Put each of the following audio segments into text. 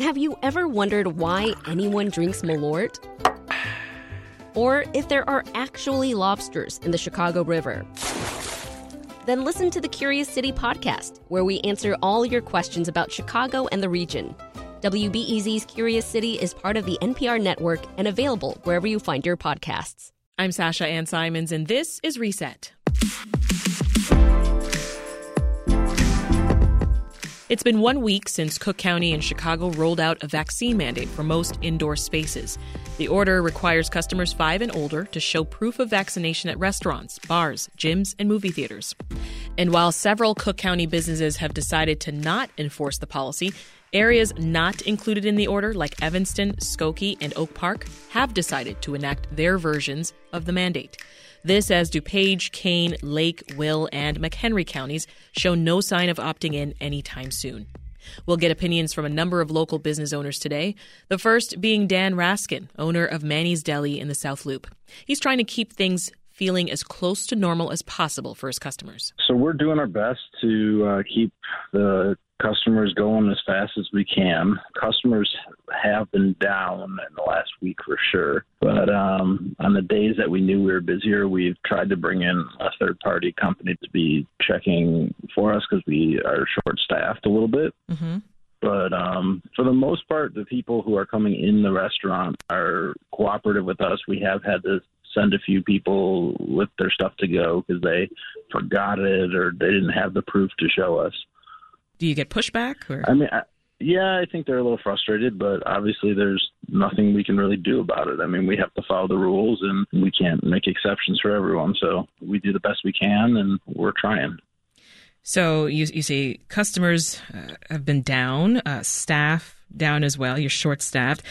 Have you ever wondered why anyone drinks Malort? Or if there are actually lobsters in the Chicago River? Then listen to the Curious City podcast, where we answer all your questions about Chicago and the region. WBEZ's Curious City is part of the NPR network and available wherever you find your podcasts. I'm Sasha Ann Simons, and this is Reset. It's been one week since Cook County and Chicago rolled out a vaccine mandate for most indoor spaces. The order requires customers five and older to show proof of vaccination at restaurants, bars, gyms, and movie theaters. And while several Cook County businesses have decided to not enforce the policy, areas not included in the order, like Evanston, Skokie, and Oak Park, have decided to enact their versions of the mandate. This as DuPage, Kane, Lake, Will, and McHenry counties show no sign of opting in anytime soon. We'll get opinions from a number of local business owners today. The first being Dan Raskin, owner of Manny's Deli in the South Loop. He's trying to keep things feeling as close to normal as possible for his customers. So we're doing our best to uh, keep the customers going as fast as we can. Customers have been down in the last week for sure, but um, on the days that we knew we were busier, we've tried to bring in a third party company to be checking for us because we are short staffed a little bit. Mm-hmm. But um, for the most part, the people who are coming in the restaurant are cooperative with us. We have had to send a few people with their stuff to go because they forgot it or they didn't have the proof to show us. Do you get pushback? Or? I mean, I, yeah, I think they're a little frustrated, but obviously there's nothing we can really do about it. I mean, we have to follow the rules and we can't make exceptions for everyone. So we do the best we can and we're trying. So you, you say customers uh, have been down, uh, staff down as well. You're short staffed.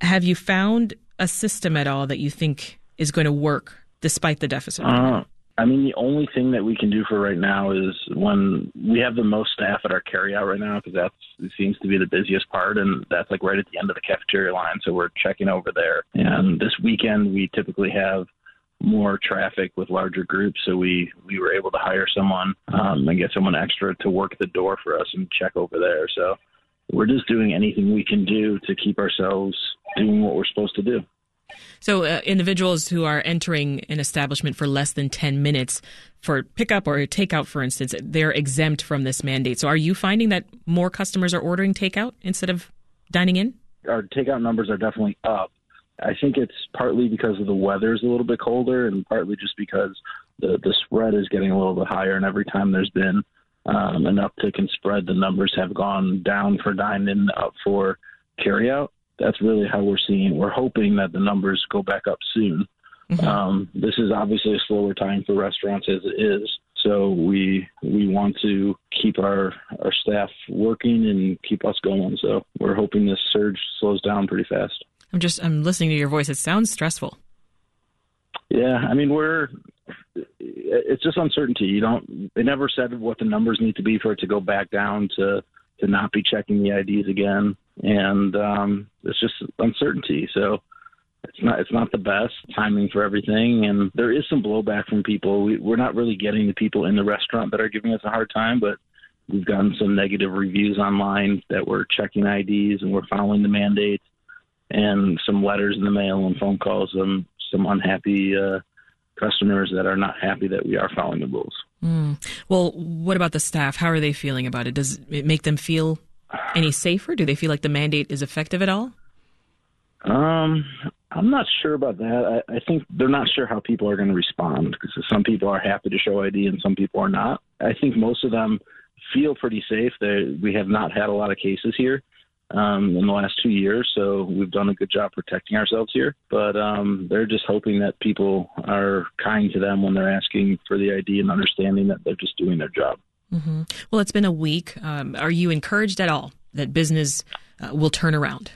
Have you found a system at all that you think is going to work despite the deficit? Uh, I mean, the only thing that we can do for right now is when we have the most staff at our carryout right now because that seems to be the busiest part, and that's like right at the end of the cafeteria line. So we're checking over there. And this weekend we typically have more traffic with larger groups, so we we were able to hire someone um, and get someone extra to work the door for us and check over there. So we're just doing anything we can do to keep ourselves doing what we're supposed to do. So, uh, individuals who are entering an establishment for less than 10 minutes for pickup or takeout, for instance, they're exempt from this mandate. So, are you finding that more customers are ordering takeout instead of dining in? Our takeout numbers are definitely up. I think it's partly because of the weather is a little bit colder, and partly just because the the spread is getting a little bit higher. And every time there's been um, an uptick in spread, the numbers have gone down for dine in, up for carryout that's really how we're seeing. We're hoping that the numbers go back up soon. Mm-hmm. Um, this is obviously a slower time for restaurants as it is. So we we want to keep our our staff working and keep us going. So we're hoping this surge slows down pretty fast. I'm just I'm listening to your voice. It sounds stressful. Yeah, I mean we're it's just uncertainty. You don't they never said what the numbers need to be for it to go back down to to not be checking the IDs again and um, it's just uncertainty. So it's not it's not the best timing for everything, and there is some blowback from people. We, we're not really getting the people in the restaurant that are giving us a hard time, but we've gotten some negative reviews online that we're checking IDs and we're following the mandates, and some letters in the mail and phone calls and some unhappy uh, customers that are not happy that we are following the rules. Mm. Well, what about the staff? How are they feeling about it? Does it make them feel any safer? Do they feel like the mandate is effective at all? Um, I'm not sure about that. I, I think they're not sure how people are going to respond because some people are happy to show ID and some people are not. I think most of them feel pretty safe. They, we have not had a lot of cases here um, in the last two years, so we've done a good job protecting ourselves here. But um, they're just hoping that people are kind to them when they're asking for the ID and understanding that they're just doing their job. Mm-hmm. Well, it's been a week. Um, are you encouraged at all that business uh, will turn around?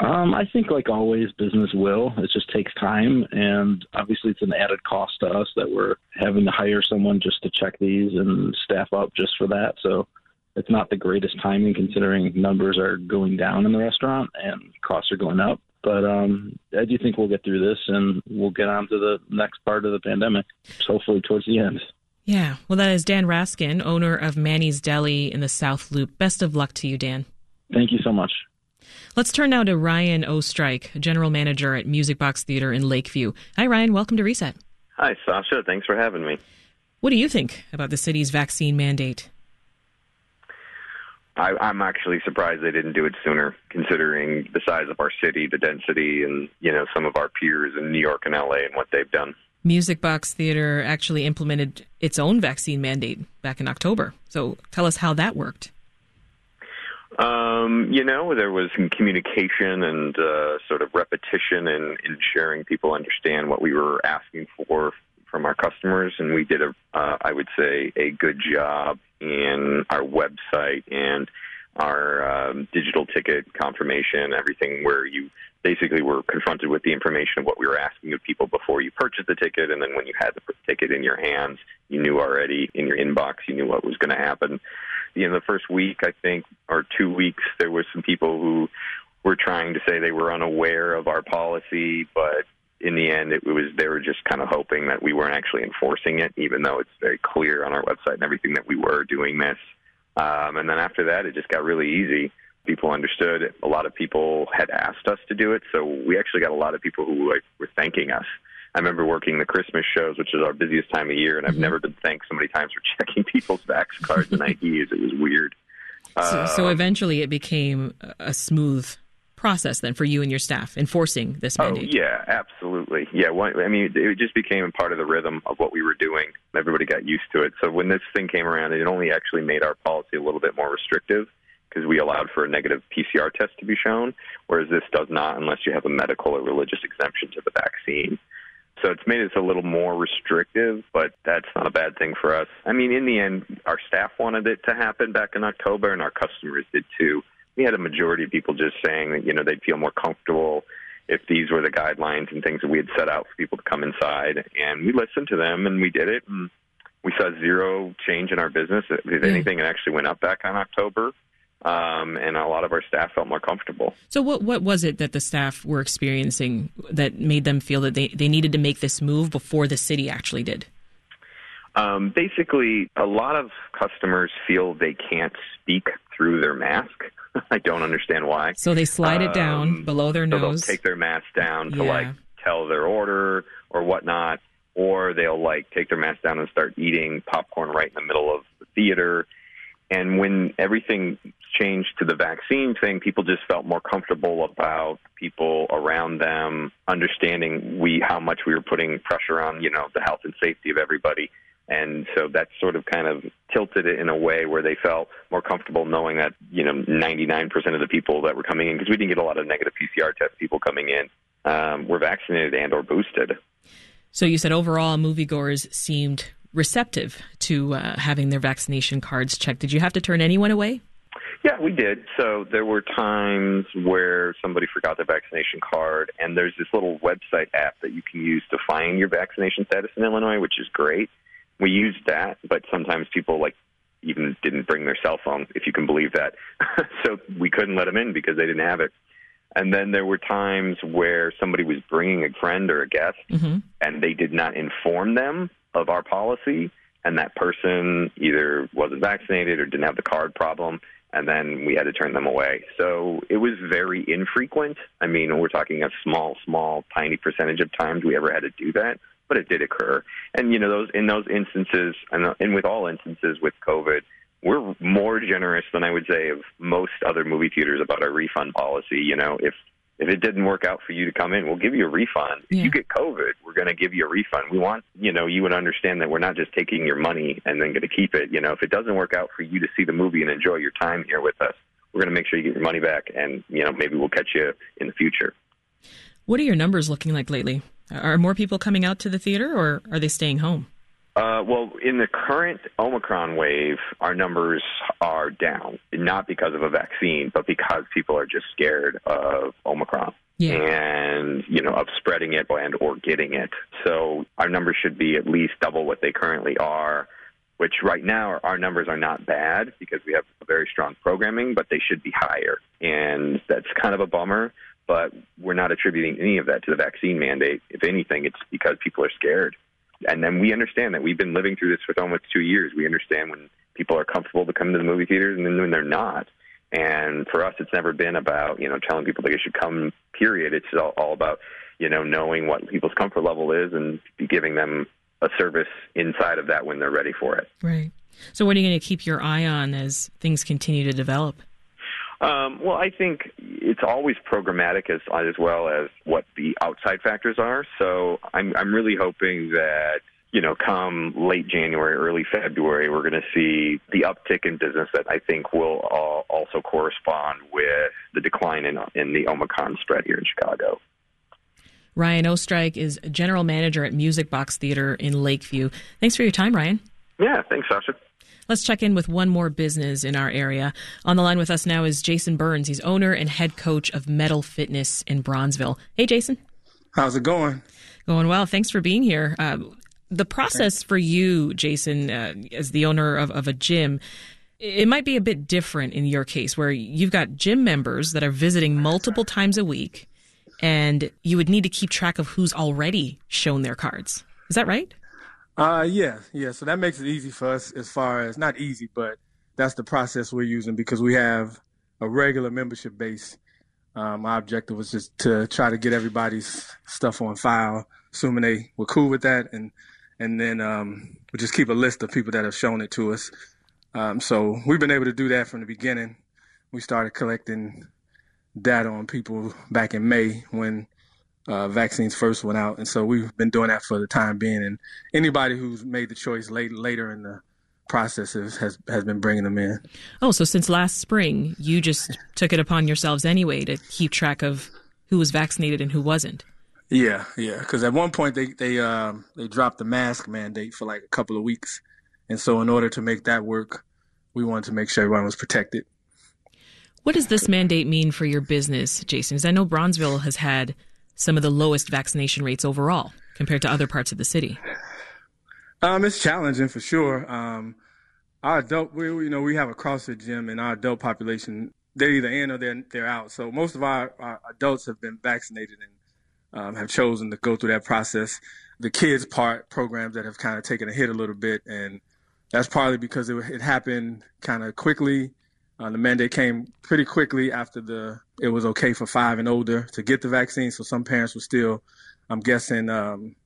Um, I think, like always, business will. It just takes time, and obviously, it's an added cost to us that we're having to hire someone just to check these and staff up just for that. So, it's not the greatest timing considering numbers are going down in the restaurant and costs are going up. But um, I do think we'll get through this, and we'll get on to the next part of the pandemic, hopefully towards the end. Yeah. Well, that is Dan Raskin, owner of Manny's Deli in the South Loop. Best of luck to you, Dan. Thank you so much. Let's turn now to Ryan Oestreich, general manager at Music Box Theater in Lakeview. Hi, Ryan. Welcome to Reset. Hi, Sasha. Thanks for having me. What do you think about the city's vaccine mandate? I, I'm actually surprised they didn't do it sooner, considering the size of our city, the density, and you know some of our peers in New York and LA and what they've done. Music Box Theater actually implemented its own vaccine mandate back in October. So tell us how that worked. Um, you know, there was some communication and uh, sort of repetition and in, ensuring people understand what we were asking for from our customers, and we did a, uh, I would say, a good job in our website and our um, digital ticket confirmation, everything where you basically we were confronted with the information of what we were asking of people before you purchased the ticket, and then when you had the ticket in your hands, you knew already in your inbox, you knew what was going to happen. In the first week, I think, or two weeks, there were some people who were trying to say they were unaware of our policy, but in the end, it was they were just kind of hoping that we weren't actually enforcing it, even though it's very clear on our website and everything that we were doing this. Um, and then after that, it just got really easy. People understood. A lot of people had asked us to do it, so we actually got a lot of people who like, were thanking us. I remember working the Christmas shows, which is our busiest time of year, and I've mm-hmm. never been thanked so many times for checking people's vax cards and IDs. It was weird. So, uh, so eventually, it became a smooth process then for you and your staff enforcing this oh, mandate? Oh, yeah, absolutely. Yeah, well, I mean, it just became a part of the rhythm of what we were doing. Everybody got used to it. So when this thing came around, it only actually made our policy a little bit more restrictive because we allowed for a negative PCR test to be shown, whereas this does not unless you have a medical or religious exemption to the vaccine. So it's made us a little more restrictive, but that's not a bad thing for us. I mean, in the end, our staff wanted it to happen back in October, and our customers did too we had a majority of people just saying that you know they'd feel more comfortable if these were the guidelines and things that we had set out for people to come inside. And we listened to them and we did it. And we saw zero change in our business. If anything, it actually went up back on October. Um, and a lot of our staff felt more comfortable. So, what what was it that the staff were experiencing that made them feel that they, they needed to make this move before the city actually did? Um, basically, a lot of customers feel they can't speak through their mask. I don't understand why. So they slide it down um, below their so nose. They'll take their mask down to yeah. like tell their order or whatnot, or they'll like take their mask down and start eating popcorn right in the middle of the theater. And when everything changed to the vaccine thing, people just felt more comfortable about people around them understanding we how much we were putting pressure on, you know, the health and safety of everybody. And so that sort of kind of tilted it in a way where they felt more comfortable knowing that, you know, 99% of the people that were coming in, because we didn't get a lot of negative PCR test people coming in, um, were vaccinated and or boosted. So you said overall moviegoers seemed receptive to uh, having their vaccination cards checked. Did you have to turn anyone away? Yeah, we did. So there were times where somebody forgot their vaccination card, and there's this little website app that you can use to find your vaccination status in Illinois, which is great we used that, but sometimes people like even didn't bring their cell phone, if you can believe that. so we couldn't let them in because they didn't have it. And then there were times where somebody was bringing a friend or a guest, mm-hmm. and they did not inform them of our policy, and that person either wasn't vaccinated or didn't have the card problem, and then we had to turn them away. So it was very infrequent. I mean, we're talking a small, small, tiny percentage of times we ever had to do that but it did occur. And you know, those in those instances, and, and with all instances with COVID, we're more generous than I would say of most other movie theaters about our refund policy. You know, if if it didn't work out for you to come in, we'll give you a refund. If you get COVID, we're going to give you a refund. We want, you know, you would understand that we're not just taking your money and then going to keep it. You know, if it doesn't work out for you to see the movie and enjoy your time here with us, we're going to make sure you get your money back and, you know, maybe we'll catch you in the future. What are your numbers looking like lately? Are more people coming out to the theater or are they staying home? Uh, well, in the current Omicron wave, our numbers are down, not because of a vaccine, but because people are just scared of Omicron. Yeah. and you know of spreading it and or getting it. So our numbers should be at least double what they currently are. Which right now our numbers are not bad because we have a very strong programming, but they should be higher, and that's kind of a bummer but we're not attributing any of that to the vaccine mandate. If anything, it's because people are scared. And then we understand that we've been living through this for almost two years. We understand when people are comfortable to come to the movie theaters and then when they're not. And for us, it's never been about you know telling people that they should come. Period. It's all, all about you know knowing what people's comfort level is and giving them a service inside of that when they're ready for it. Right. So, what are you going to keep your eye on as things continue to develop? Um, well, I think it's always programmatic as as well as what the outside factors are. So I'm I'm really hoping that you know, come late January, early February, we're going to see the uptick in business that I think will also correspond with the decline in in the Omicron spread here in Chicago. Ryan Oestreich is general manager at Music Box Theater in Lakeview. Thanks for your time, Ryan. Yeah, thanks, Sasha. Let's check in with one more business in our area. On the line with us now is Jason Burns. He's owner and head coach of Metal Fitness in Bronzeville. Hey, Jason. How's it going? Going well. Thanks for being here. Uh, the process for you, Jason, uh, as the owner of, of a gym, it might be a bit different in your case where you've got gym members that are visiting multiple times a week and you would need to keep track of who's already shown their cards. Is that right? Uh, yeah, yeah. So that makes it easy for us as far as not easy, but that's the process we're using because we have a regular membership base. Um, my objective was just to try to get everybody's stuff on file, assuming they were cool with that, and and then um, we just keep a list of people that have shown it to us. Um, so we've been able to do that from the beginning. We started collecting data on people back in May when uh, vaccines first went out, and so we've been doing that for the time being. And anybody who's made the choice late, later in the process has, has been bringing them in. Oh, so since last spring, you just took it upon yourselves anyway to keep track of who was vaccinated and who wasn't. Yeah, yeah. Because at one point they they um, they dropped the mask mandate for like a couple of weeks, and so in order to make that work, we wanted to make sure everyone was protected. What does this mandate mean for your business, Jason? Because I know Bronzeville has had some of the lowest vaccination rates overall compared to other parts of the city. Um, it's challenging for sure. Um, our adult, we you know we have a CrossFit gym, and our adult population they're either in or they're they're out. So most of our, our adults have been vaccinated and um, have chosen to go through that process. The kids part programs that have kind of taken a hit a little bit, and that's partly because it, it happened kind of quickly. Uh, the mandate came pretty quickly after the it was okay for five and older to get the vaccine. So some parents were still, I'm guessing, um,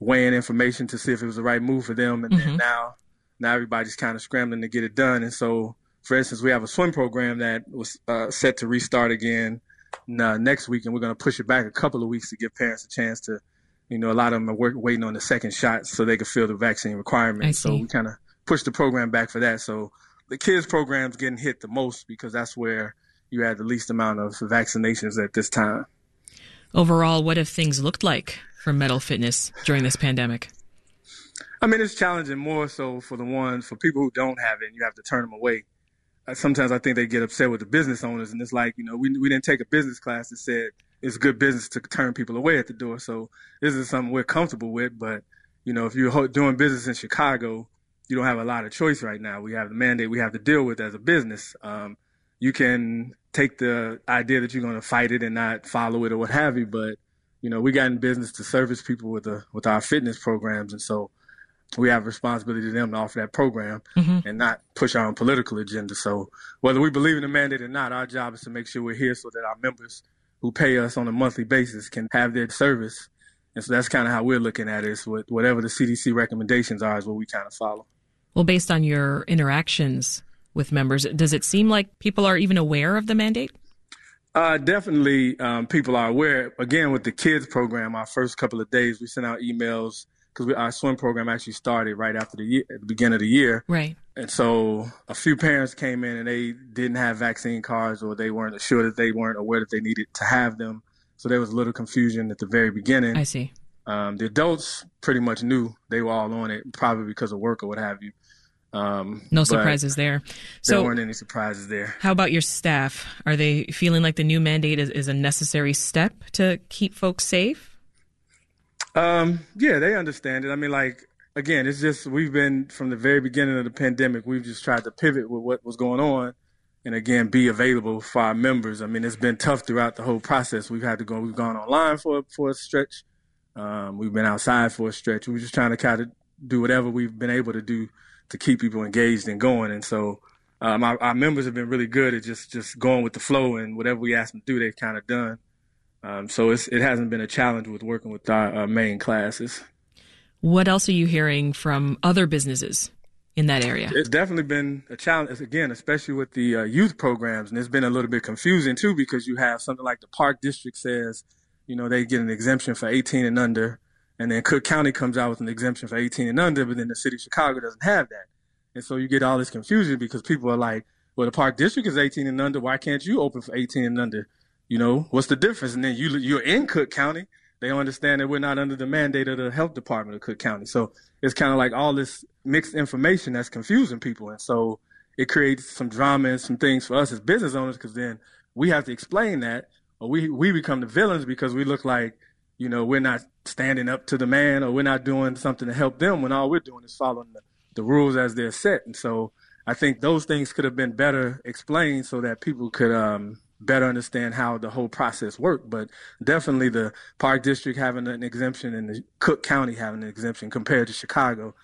weighing information to see if it was the right move for them. And mm-hmm. now, now everybody's kind of scrambling to get it done. And so, for instance, we have a swim program that was uh, set to restart again uh, next week, and we're going to push it back a couple of weeks to give parents a chance to, you know, a lot of them are work, waiting on the second shot so they can fill the vaccine requirements. So we kind of pushed the program back for that. So the kids program's getting hit the most because that's where you had the least amount of vaccinations at this time. Overall, what have things looked like for Metal Fitness during this pandemic? I mean, it's challenging more so for the ones, for people who don't have it, and you have to turn them away uh, sometimes I think they get upset with the business owners, and it's like you know we we didn't take a business class that said it's good business to turn people away at the door. So this is something we're comfortable with. But you know, if you're doing business in Chicago, you don't have a lot of choice right now. We have the mandate we have to deal with as a business. Um, you can take the idea that you're going to fight it and not follow it or what have you, but you know, we got in business to service people with the with our fitness programs, and so we have a responsibility to them to offer that program mm-hmm. and not push our own political agenda. So whether we believe in the mandate or not, our job is to make sure we're here so that our members who pay us on a monthly basis can have their service. And so that's kind of how we're looking at it. Is with whatever the CDC recommendations are is what we kind of follow. Well, based on your interactions with members, does it seem like people are even aware of the mandate? Uh, definitely, um, people are aware. Again, with the kids program, our first couple of days, we sent out emails because our swim program actually started right after the year, at the beginning of the year. Right. And so a few parents came in and they didn't have vaccine cards or they weren't sure that they weren't aware that they needed to have them. So there was a little confusion at the very beginning. I see. Um, the adults pretty much knew they were all on it, probably because of work or what have you. Um, no surprises there. So there weren't any surprises there. How about your staff? Are they feeling like the new mandate is, is a necessary step to keep folks safe? Um, yeah, they understand it. I mean, like again, it's just we've been from the very beginning of the pandemic. We've just tried to pivot with what was going on, and again, be available for our members. I mean, it's been tough throughout the whole process. We've had to go. We've gone online for for a stretch. Um, we've been outside for a stretch. We're just trying to kind of do whatever we've been able to do to keep people engaged and going. And so, um, our, our, members have been really good at just just going with the flow and whatever we ask them to do, they've kind of done. Um, so it hasn't been a challenge with working with our, our main classes. What else are you hearing from other businesses in that area? It's definitely been a challenge, again, especially with the uh, youth programs. And it's been a little bit confusing, too, because you have something like the Park District says, you know, they get an exemption for 18 and under. And then Cook County comes out with an exemption for 18 and under, but then the city of Chicago doesn't have that. And so you get all this confusion because people are like, well, the Park District is 18 and under. Why can't you open for 18 and under? You know, what's the difference? And then you, you're in Cook County they understand that we're not under the mandate of the health department of Cook County. So it's kind of like all this mixed information that's confusing people. And so it creates some drama and some things for us as business owners because then we have to explain that or we, we become the villains because we look like, you know, we're not standing up to the man or we're not doing something to help them when all we're doing is following the, the rules as they're set. And so I think those things could have been better explained so that people could um, better understand how the whole process worked. But definitely the Park District having an exemption and the Cook County having an exemption compared to Chicago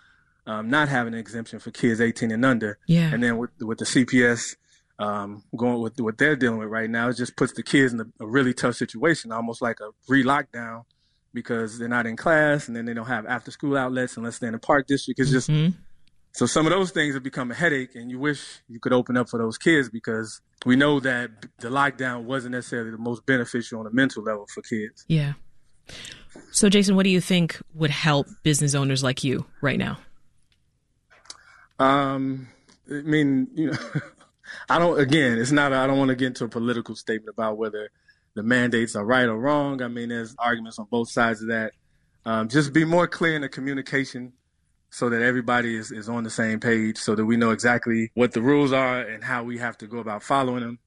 um, not having an exemption for kids 18 and under. Yeah. And then with with the CPS um, going with what they're dealing with right now, it just puts the kids in a, a really tough situation, almost like a re-lockdown because they're not in class and then they don't have after school outlets unless they're in the park district. It's just mm-hmm. So some of those things have become a headache, and you wish you could open up for those kids because we know that the lockdown wasn't necessarily the most beneficial on a mental level for kids. Yeah. So, Jason, what do you think would help business owners like you right now? Um, I mean, you know, I don't. Again, it's not. I don't want to get into a political statement about whether the mandates are right or wrong. I mean, there's arguments on both sides of that. Um, just be more clear in the communication so that everybody is, is on the same page so that we know exactly what the rules are and how we have to go about following them.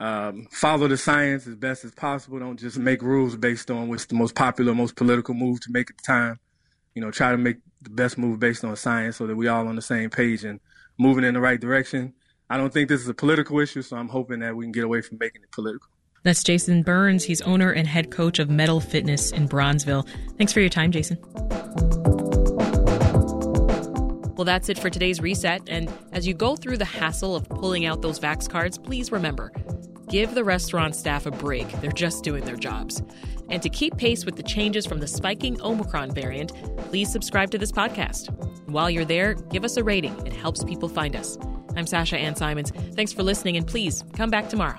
Um, follow the science as best as possible. Don't just make rules based on what's the most popular, most political move to make at the time. You know, try to make the best move based on science so that we all on the same page and moving in the right direction. I don't think this is a political issue, so I'm hoping that we can get away from making it political. That's Jason Burns. He's owner and head coach of Metal Fitness in Bronzeville. Thanks for your time, Jason. Well, that's it for today's reset. And as you go through the hassle of pulling out those Vax cards, please remember give the restaurant staff a break. They're just doing their jobs. And to keep pace with the changes from the spiking Omicron variant, please subscribe to this podcast. While you're there, give us a rating. It helps people find us. I'm Sasha Ann Simons. Thanks for listening, and please come back tomorrow.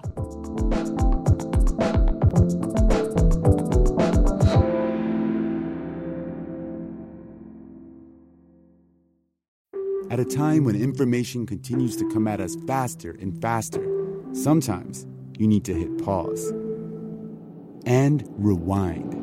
At a time when information continues to come at us faster and faster, sometimes you need to hit pause and rewind.